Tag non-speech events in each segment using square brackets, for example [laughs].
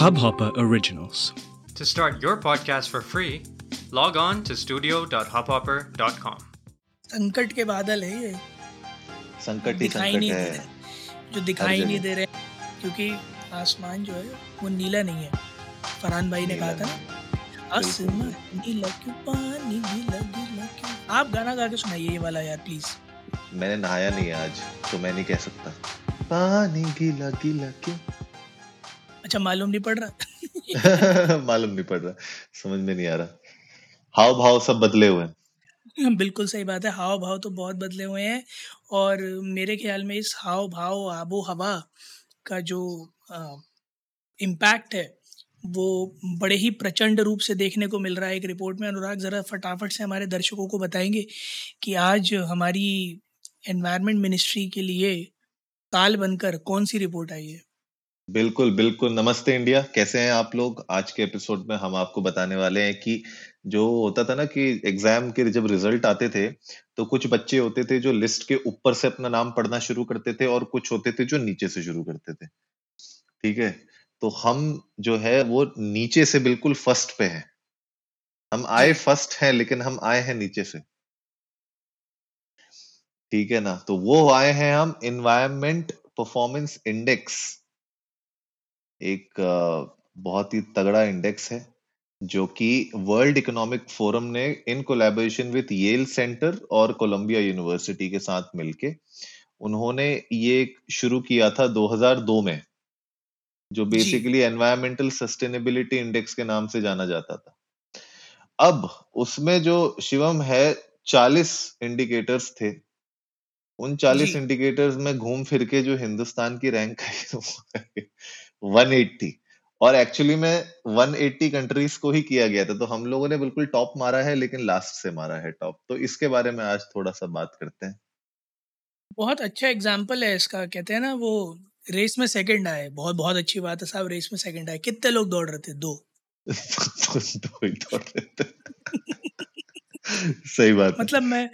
Hubhopper Originals. To start your podcast for free, log on to studio.hubhopper.com. संकट के बादल है ये। संकट ही दिखाई संकट नहीं है। जो दिखाई नहीं दे रहे क्योंकि आसमान जो है वो नीला नहीं है। फरहान भाई ने कहा था ना आसमान नीला क्यों पानी गीला गीला क्यों? आप गाना गा के सुनाइए ये वाला यार प्लीज़ मैंने नहाया नहीं आज तो मैं नहीं कह सकता। पानी गीला गीला क्यों? अच्छा मालूम नहीं पड़ रहा। [laughs] मालूम नहीं पड़ रहा समझ में नहीं आ रहा। हाव भाव सब बदले हुए हैं। बिल्कुल सही बात है हाव भाव तो बहुत बदले हुए हैं और मेरे ख्याल में इस हाव भाव आबो हवा का जो इम्पैक्ट है वो बड़े ही प्रचंड रूप से देखने को मिल रहा है एक रिपोर्ट में। अनुराग ज़रा फटाफट से हमारे दर्शकों को बताएँगे कि आज हमारी एनवायरनमेंट मिनिस्ट्री के लिए ताल बनकर कौन सी रिपोर्ट आई है? बिल्कुल बिल्कुल। नमस्ते इंडिया। कैसे हैं आप लोग? आज के एपिसोड में हम आपको बताने वाले हैं कि जो होता था ना कि एग्ज़ाम के जब रिज़ल्ट आते थे तो कुछ बच्चे होते थे जो लिस्ट के ऊपर से अपना नाम पढ़ना शुरू करते थे और कुछ होते थे जो नीचे से शुरू करते थे। ठीक है? तो हम जो है वो नीचे से बिल्कुल फ़र्स्ट पे हैं। हम आए फ़र्स्ट हैं लेकिन हम आए हैं नीचे से। ठीक है ना? तो वो आए हैं हम इन्वायरमेंट परफॉर्मेंस इंडेक्स एक बहुत ही तगड़ा इंडेक्स है जो कि वर्ल्ड इकोनॉमिक फोरम ने in collaboration with Yale Center और कोलंबिया यूनिवर्सिटी के साथ मिलके उन्होंने ये शुरू किया था 2002 में जो बेसिकली एनवायरमेंटल सस्टेनेबिलिटी इंडेक्स के नाम से जाना जाता था। अब उसमें जो शिवम है 40 इंडिकेटर्स थे। उन 40 इंडिकेटर्स में घूम फिर के जो हिंदुस्तान की रैंक आई [laughs] 180 और एक्चुअली में 180 कंट्रीज़ को ही किया गया था तो हम लोगों ने बिल्कुल टॉप मारा है लेकिन लास्ट से मारा है टॉप तो इसके बारे में आज थोड़ा सा बात करते हैं। बहुत अच्छा एग्ज़ाम्पल है इसका कहते हैं ना वो रेस में सेकंड आए। बहुत बहुत अच्छी बात है साहब रेस में सेकंड आए। कितने लोग दौड़ रहे थे? दो। दो ही दौड़ रहे थे। सही बात मतलब मैं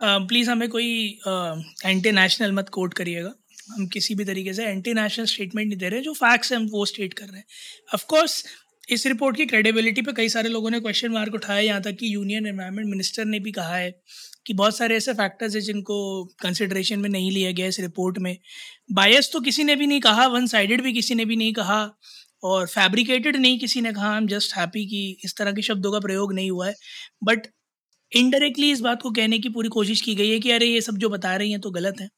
प्लीज़ हमें कोई एंटी नेशनल मत कोट करिएगा। हम किसी भी तरीके से एंटी नेशनल स्टेटमेंट नहीं दे रहे हैं जो फैक्ट्स हैं हम वो स्टेट कर रहे हैं। ऑफ़ कोर्स इस रिपोर्ट की क्रेडिबिलिटी पे कई सारे लोगों ने क्वेश्चन मार्क उठाया यहाँ तक कि यूनियन एनवायरनमेंट मिनिस्टर ने भी कहा है कि बहुत सारे ऐसे फैक्टर्स हैं जिनको कंसिडरेशन में नहीं लिया गया इस रिपोर्ट में। बायस तो किसी ने भी नहीं कहा वन साइडेड भी किसी ने भी नहीं कहा, और फैब्रिकेटेड नहीं किसी ने कहा। आई एम जस्ट हैप्पी कि इस तरह के शब्दों का प्रयोग नहीं हुआ है। बट इनडायरेक्टली इस बात को कहने की पूरी कोशिश की गई है कि अरे ये सब जो बता रही हैं तो गलत है।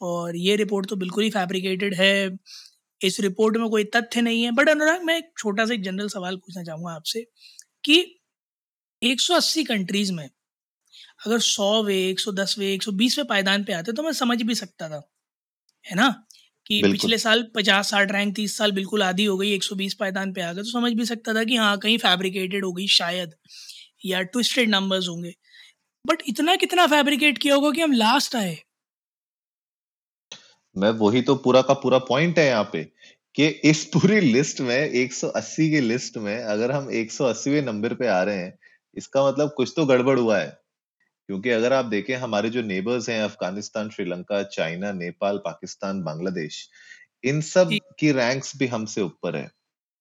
और ये रिपोर्ट तो बिल्कुल ही फैब्रिकेटेड है। इस रिपोर्ट में कोई तथ्य नहीं है। बट अनुराग मैं एक छोटा सा एक जनरल सवाल पूछना चाहूँगा आपसे कि 180 कंट्रीज़ में अगर 100 वे 110 वे 120 वे पायदान पे आते तो मैं समझ भी सकता था है ना? कि पिछले साल 50 60 रैंक 30 साल बिल्कुल आधी हो गई 120 पायदान पे आ गए तो समझ भी सकता था कि हाँ कहीं फैब्रिकेटेड हो गई शायद या ट्विस्टेड नंबर्स होंगे। बट इतना कितना फैब्रिकेट किया होगा कि हम लास्ट आए मैं वही तो पूरा का पूरा पॉइंट है यहाँ पे कि इस पूरी लिस्ट में 180 की लिस्ट में अगर हम 180वें नंबर पे आ रहे हैं इसका मतलब कुछ तो गड़बड़ हुआ है। क्योंकि अगर आप देखें हमारे जो नेबर्स हैं अफ़गानिस्तान श्रीलंका चाइना नेपाल पाकिस्तान बांग्लादेश इन सब की रैंक्स भी हमसे ऊपर है।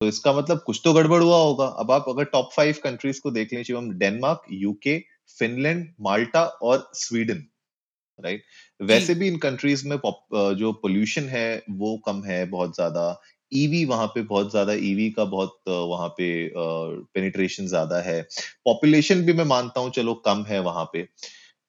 तो इसका मतलब कुछ तो गड़बड़ हुआ होगा। अब आप अगर टॉप फाइव कंट्रीज़ को देख लें Shivam Denmark UK Finland Malta और स्वीडन राइट वैसे भी इन कंट्रीज़ में जो पोल्यूशन है वो कम है बहुत ज़्यादा। ईवी वहाँ पे बहुत ज़्यादा ईवी का बहुत वहाँ पे पेनिट्रेशन ज़्यादा है। पॉपुलेशन भी मैं मानता हूँ चलो कम है वहाँ पे।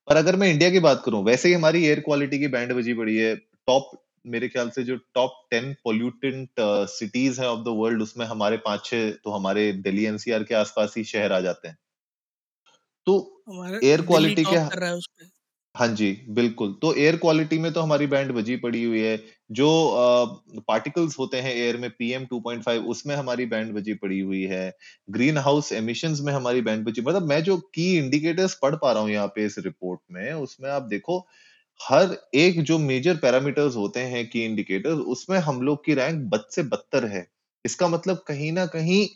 पर अगर मैं इंडिया की बात करूँ वैसे ही हमारी एयर क्वालिटी की बैंड बजी पड़ी है। टॉप मेरे ख्याल से जो टॉप टेन पोल्यूटेंट सिटीज़ हैं ऑफ़ द वर्ल्ड उसमें हमारे पाँच छह तो हमारे दिल्ली एनसीआर के आसपास ही शहर आ जाते हैं। तो एयर क्वालिटी के है जी, बिल्कुल। तो एयर क्वालिटी में तो हमारी बैंड बजी पड़ी हुई है। जो पार्टिकल्स होते हैं एयर में पीएम 2.5 उसमें हमारी बैंड बजी पड़ी हुई है। ग्रीन हाउस एमिशन में हमारी बैंड बजी मतलब मैं जो की इंडिकेटर्स पढ़ पा रहा हूँ यहाँ पे इस रिपोर्ट में, उसमें आप देखो, हर एक जो मेजर पैरामीटर्स होते हैं की इंडिकेटर्स उसमें हम लोग की रैंक बद से बदतर है। इसका मतलब कहीं ना कहीं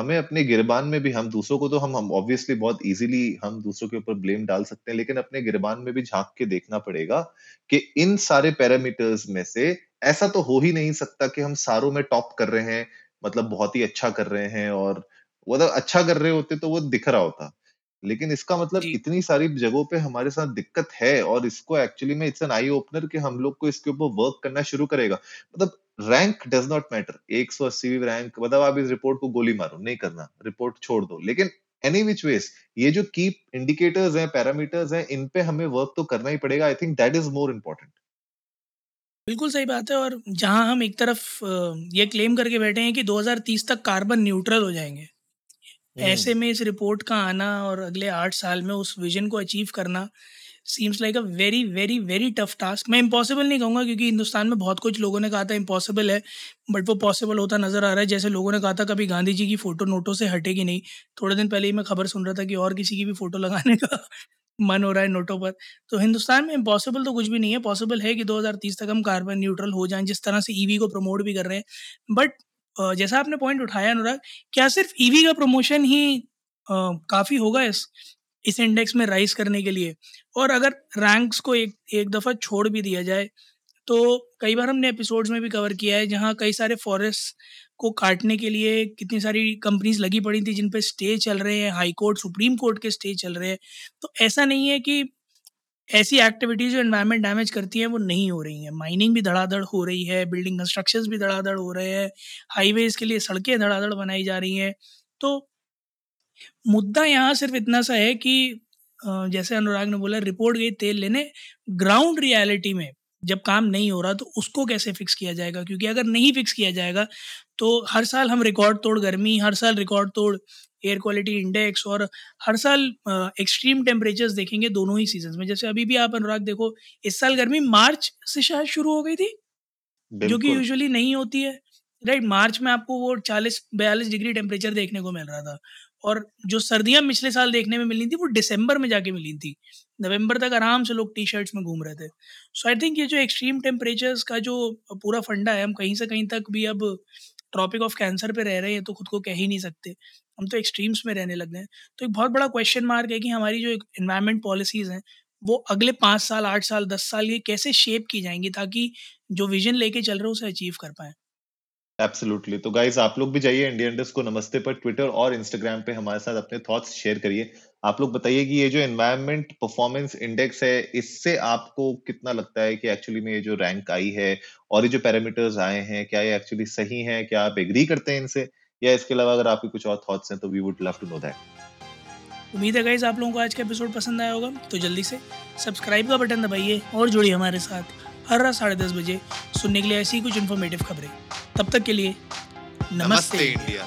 हमें अपने गिरबान में भी, हम दूसरों को तो हम हम ऑब्वियसली बहुत इजीली हम दूसरों के ऊपर ब्लेम डाल सकते हैं, लेकिन अपने गिरबान में भी झाँक के देखना पड़ेगा कि इन सारे पैरामीटर्स में से ऐसा तो हो ही नहीं सकता कि हम सारों में टॉप कर रहे हैं मतलब बहुत ही अच्छा कर रहे हैं और वो अच्छा कर रहे होते तो वो दिख रहा होता। लेकिन इसका मतलब इतनी सारी जगहों पे हमारे साथ दिक्कत है और इसको एक्चुअली में इट्स एन आई ओपनर कि हम लोग को इसके ऊपर वर्क करना शुरू करेगा। मतलब rank does not matter 180 rank मतलब आप इस रिपोर्ट को गोली मारो नहीं करना। रिपोर्ट छोड़ दो। लेकिन एनी विच वेज ये जो की इंडिकेटर्स हैं पैरामीटर्स हैं इन पे हमें वर्क तो करना ही पड़ेगा। I think that is more important बिल्कुल सही बात है और जहाँ हम एक तरफ़ ये क्लेम करके बैठे हैं कि 2030 तक कार्बन न्यूट्रल हो जाएँगे। ऐसे में इस रिपोर्ट का आना और अगले आठ साल में उस विजन को अचीव करना seems like a very very very tough task. मैं इम्पॉसिबल नहीं कहूँगा क्योंकि हिंदुस्तान में बहुत कुछ लोगों ने कहा था इम्पॉसिबल है, बट वो पॉसिबल होता नज़र आ रहा है। जैसे लोगों ने कहा था कभी गांधी जी की फ़ोटो नोटों से हटेगी नहीं। थोड़े दिन पहले ही मैं खबर सुन रहा था कि और किसी की भी फ़ोटो लगाने का [laughs] मन हो रहा है नोटों पर। तो हिंदुस्तान में इम्पॉसिबल तो कुछ भी नहीं है। पॉसिबल है कि 2030 तक हम कार्बन न्यूट्रल हो जाएँ, जिस तरह से ईवी को प्रमोट भी कर रहे हैं। बट जैसा आपने पॉइंट उठाया, अनुराग, क्या सिर्फ़ ईवी का प्रमोशन ही काफ़ी होगा इस इस इंडेक्स में राइज करने के लिए? और अगर रैंक्स को एक एक दफ़ा छोड़ भी दिया जाए तो कई बार हमने एपिसोड्स में भी कवर किया है, जहाँ कई सारे फॉरेस्ट को काटने के लिए कितनी सारी कंपनीज़ लगी पड़ी थी, जिन पे स्टे चल रहे हैं हाई कोर्ट सुप्रीम कोर्ट के स्टे चल रहे हैं। तो ऐसा नहीं है कि ऐसी एक्टिविटीज़ जो एनवायरनमेंट डैमेज करती हैं, वो नहीं हो रही हैं। माइनिंग भी धड़ाधड़ हो रही है बिल्डिंग कंस्ट्रक्शंस भी धड़ाधड़ हो रहे हैं हाईवेज़ के लिए सड़कें धड़ाधड़ बनाई जा रही हैं। तो मुद्दा यहाँ सिर्फ़ इतना सा है कि जैसे अनुराग ने बोला रिपोर्ट गई तेल लेने ग्राउंड रियलिटी में जब काम नहीं हो रहा तो उसको कैसे फिक्स किया जाएगा? क्योंकि अगर नहीं फिक्स किया जाएगा तो हर साल हम रिकॉर्ड तोड़ गर्मी, हर साल रिकॉर्ड तोड़ एयर क्वालिटी इंडेक्स और हर साल एक्सट्रीम टेम्परेचर्स देखेंगे दोनों ही सीज़न में। जैसे अभी भी आप अनुराग देखो इस साल गर्मी मार्च से शायद शुरू हो गई थी जो कि यूजुअली नहीं होती है। राइट मार्च में आपको वो चालीस बयालीस डिग्री टेम्परेचर देखने को मिल रहा था। और जो सर्दियाँ पिछले साल देखने में मिली थी वो दिसंबर में जाके मिली थी। नवंबर तक आराम से लोग टी शर्ट्स में घूम रहे थे। सो आई थिंक ये जो एक्सट्रीम टेम्परेचर्स का जो पूरा फंडा है हम कहीं से कहीं तक भी अब ट्रॉपिक ऑफ़ कैंसर पे रह रहे हैं तो खुद को कह ही नहीं सकते। हम तो एक्सट्रीम्स में रहने लग गए तो एक बहुत बड़ा क्वेश्चन मार्क है कि हमारी जो इन्वायरमेंट पॉलिसीज़ हैं, वो अगले पाँच साल, आठ साल, दस साल ये कैसे शेप की जाएँगी ताकि जो विजन लेके चल रहे हैं उसे अचीव कर पाएँ? एब्सोल्युटली तो गाइस आप लोग भी जाइए इंडियन डेस्क को नमस्ते पर ट्विटर और इंस्टाग्राम पे हमारे साथ अपने थॉट्स शेयर करिए। आप लोग बताइए कि ये जो एनवायरनमेंट परफॉर्मेंस इंडेक्स है, इससे आपको कितना लगता है कि एक्चुअली में ये जो रैंक आई है और ये जो पैरामीटर्स आए हैं, क्या ये एक्चुअली सही है, क्या आप एग्री करते हैं इनसे? या इसके अलावा अगर आपके कुछ और थॉट्स हैं तो we would love to know that उम्मीद है गाइज़ आप लोगों को आज का एपिसोड पसंद आया होगा तो जल्दी से सब्सक्राइब का बटन दबाइए और जुड़िए हमारे साथ हर रात साढ़े दस बजे सुनने के लिए ऐसी ही कुछ इन्फॉर्मेटिव खबरें। तब तक के लिए नमस्ते, नमस्ते इंडिया।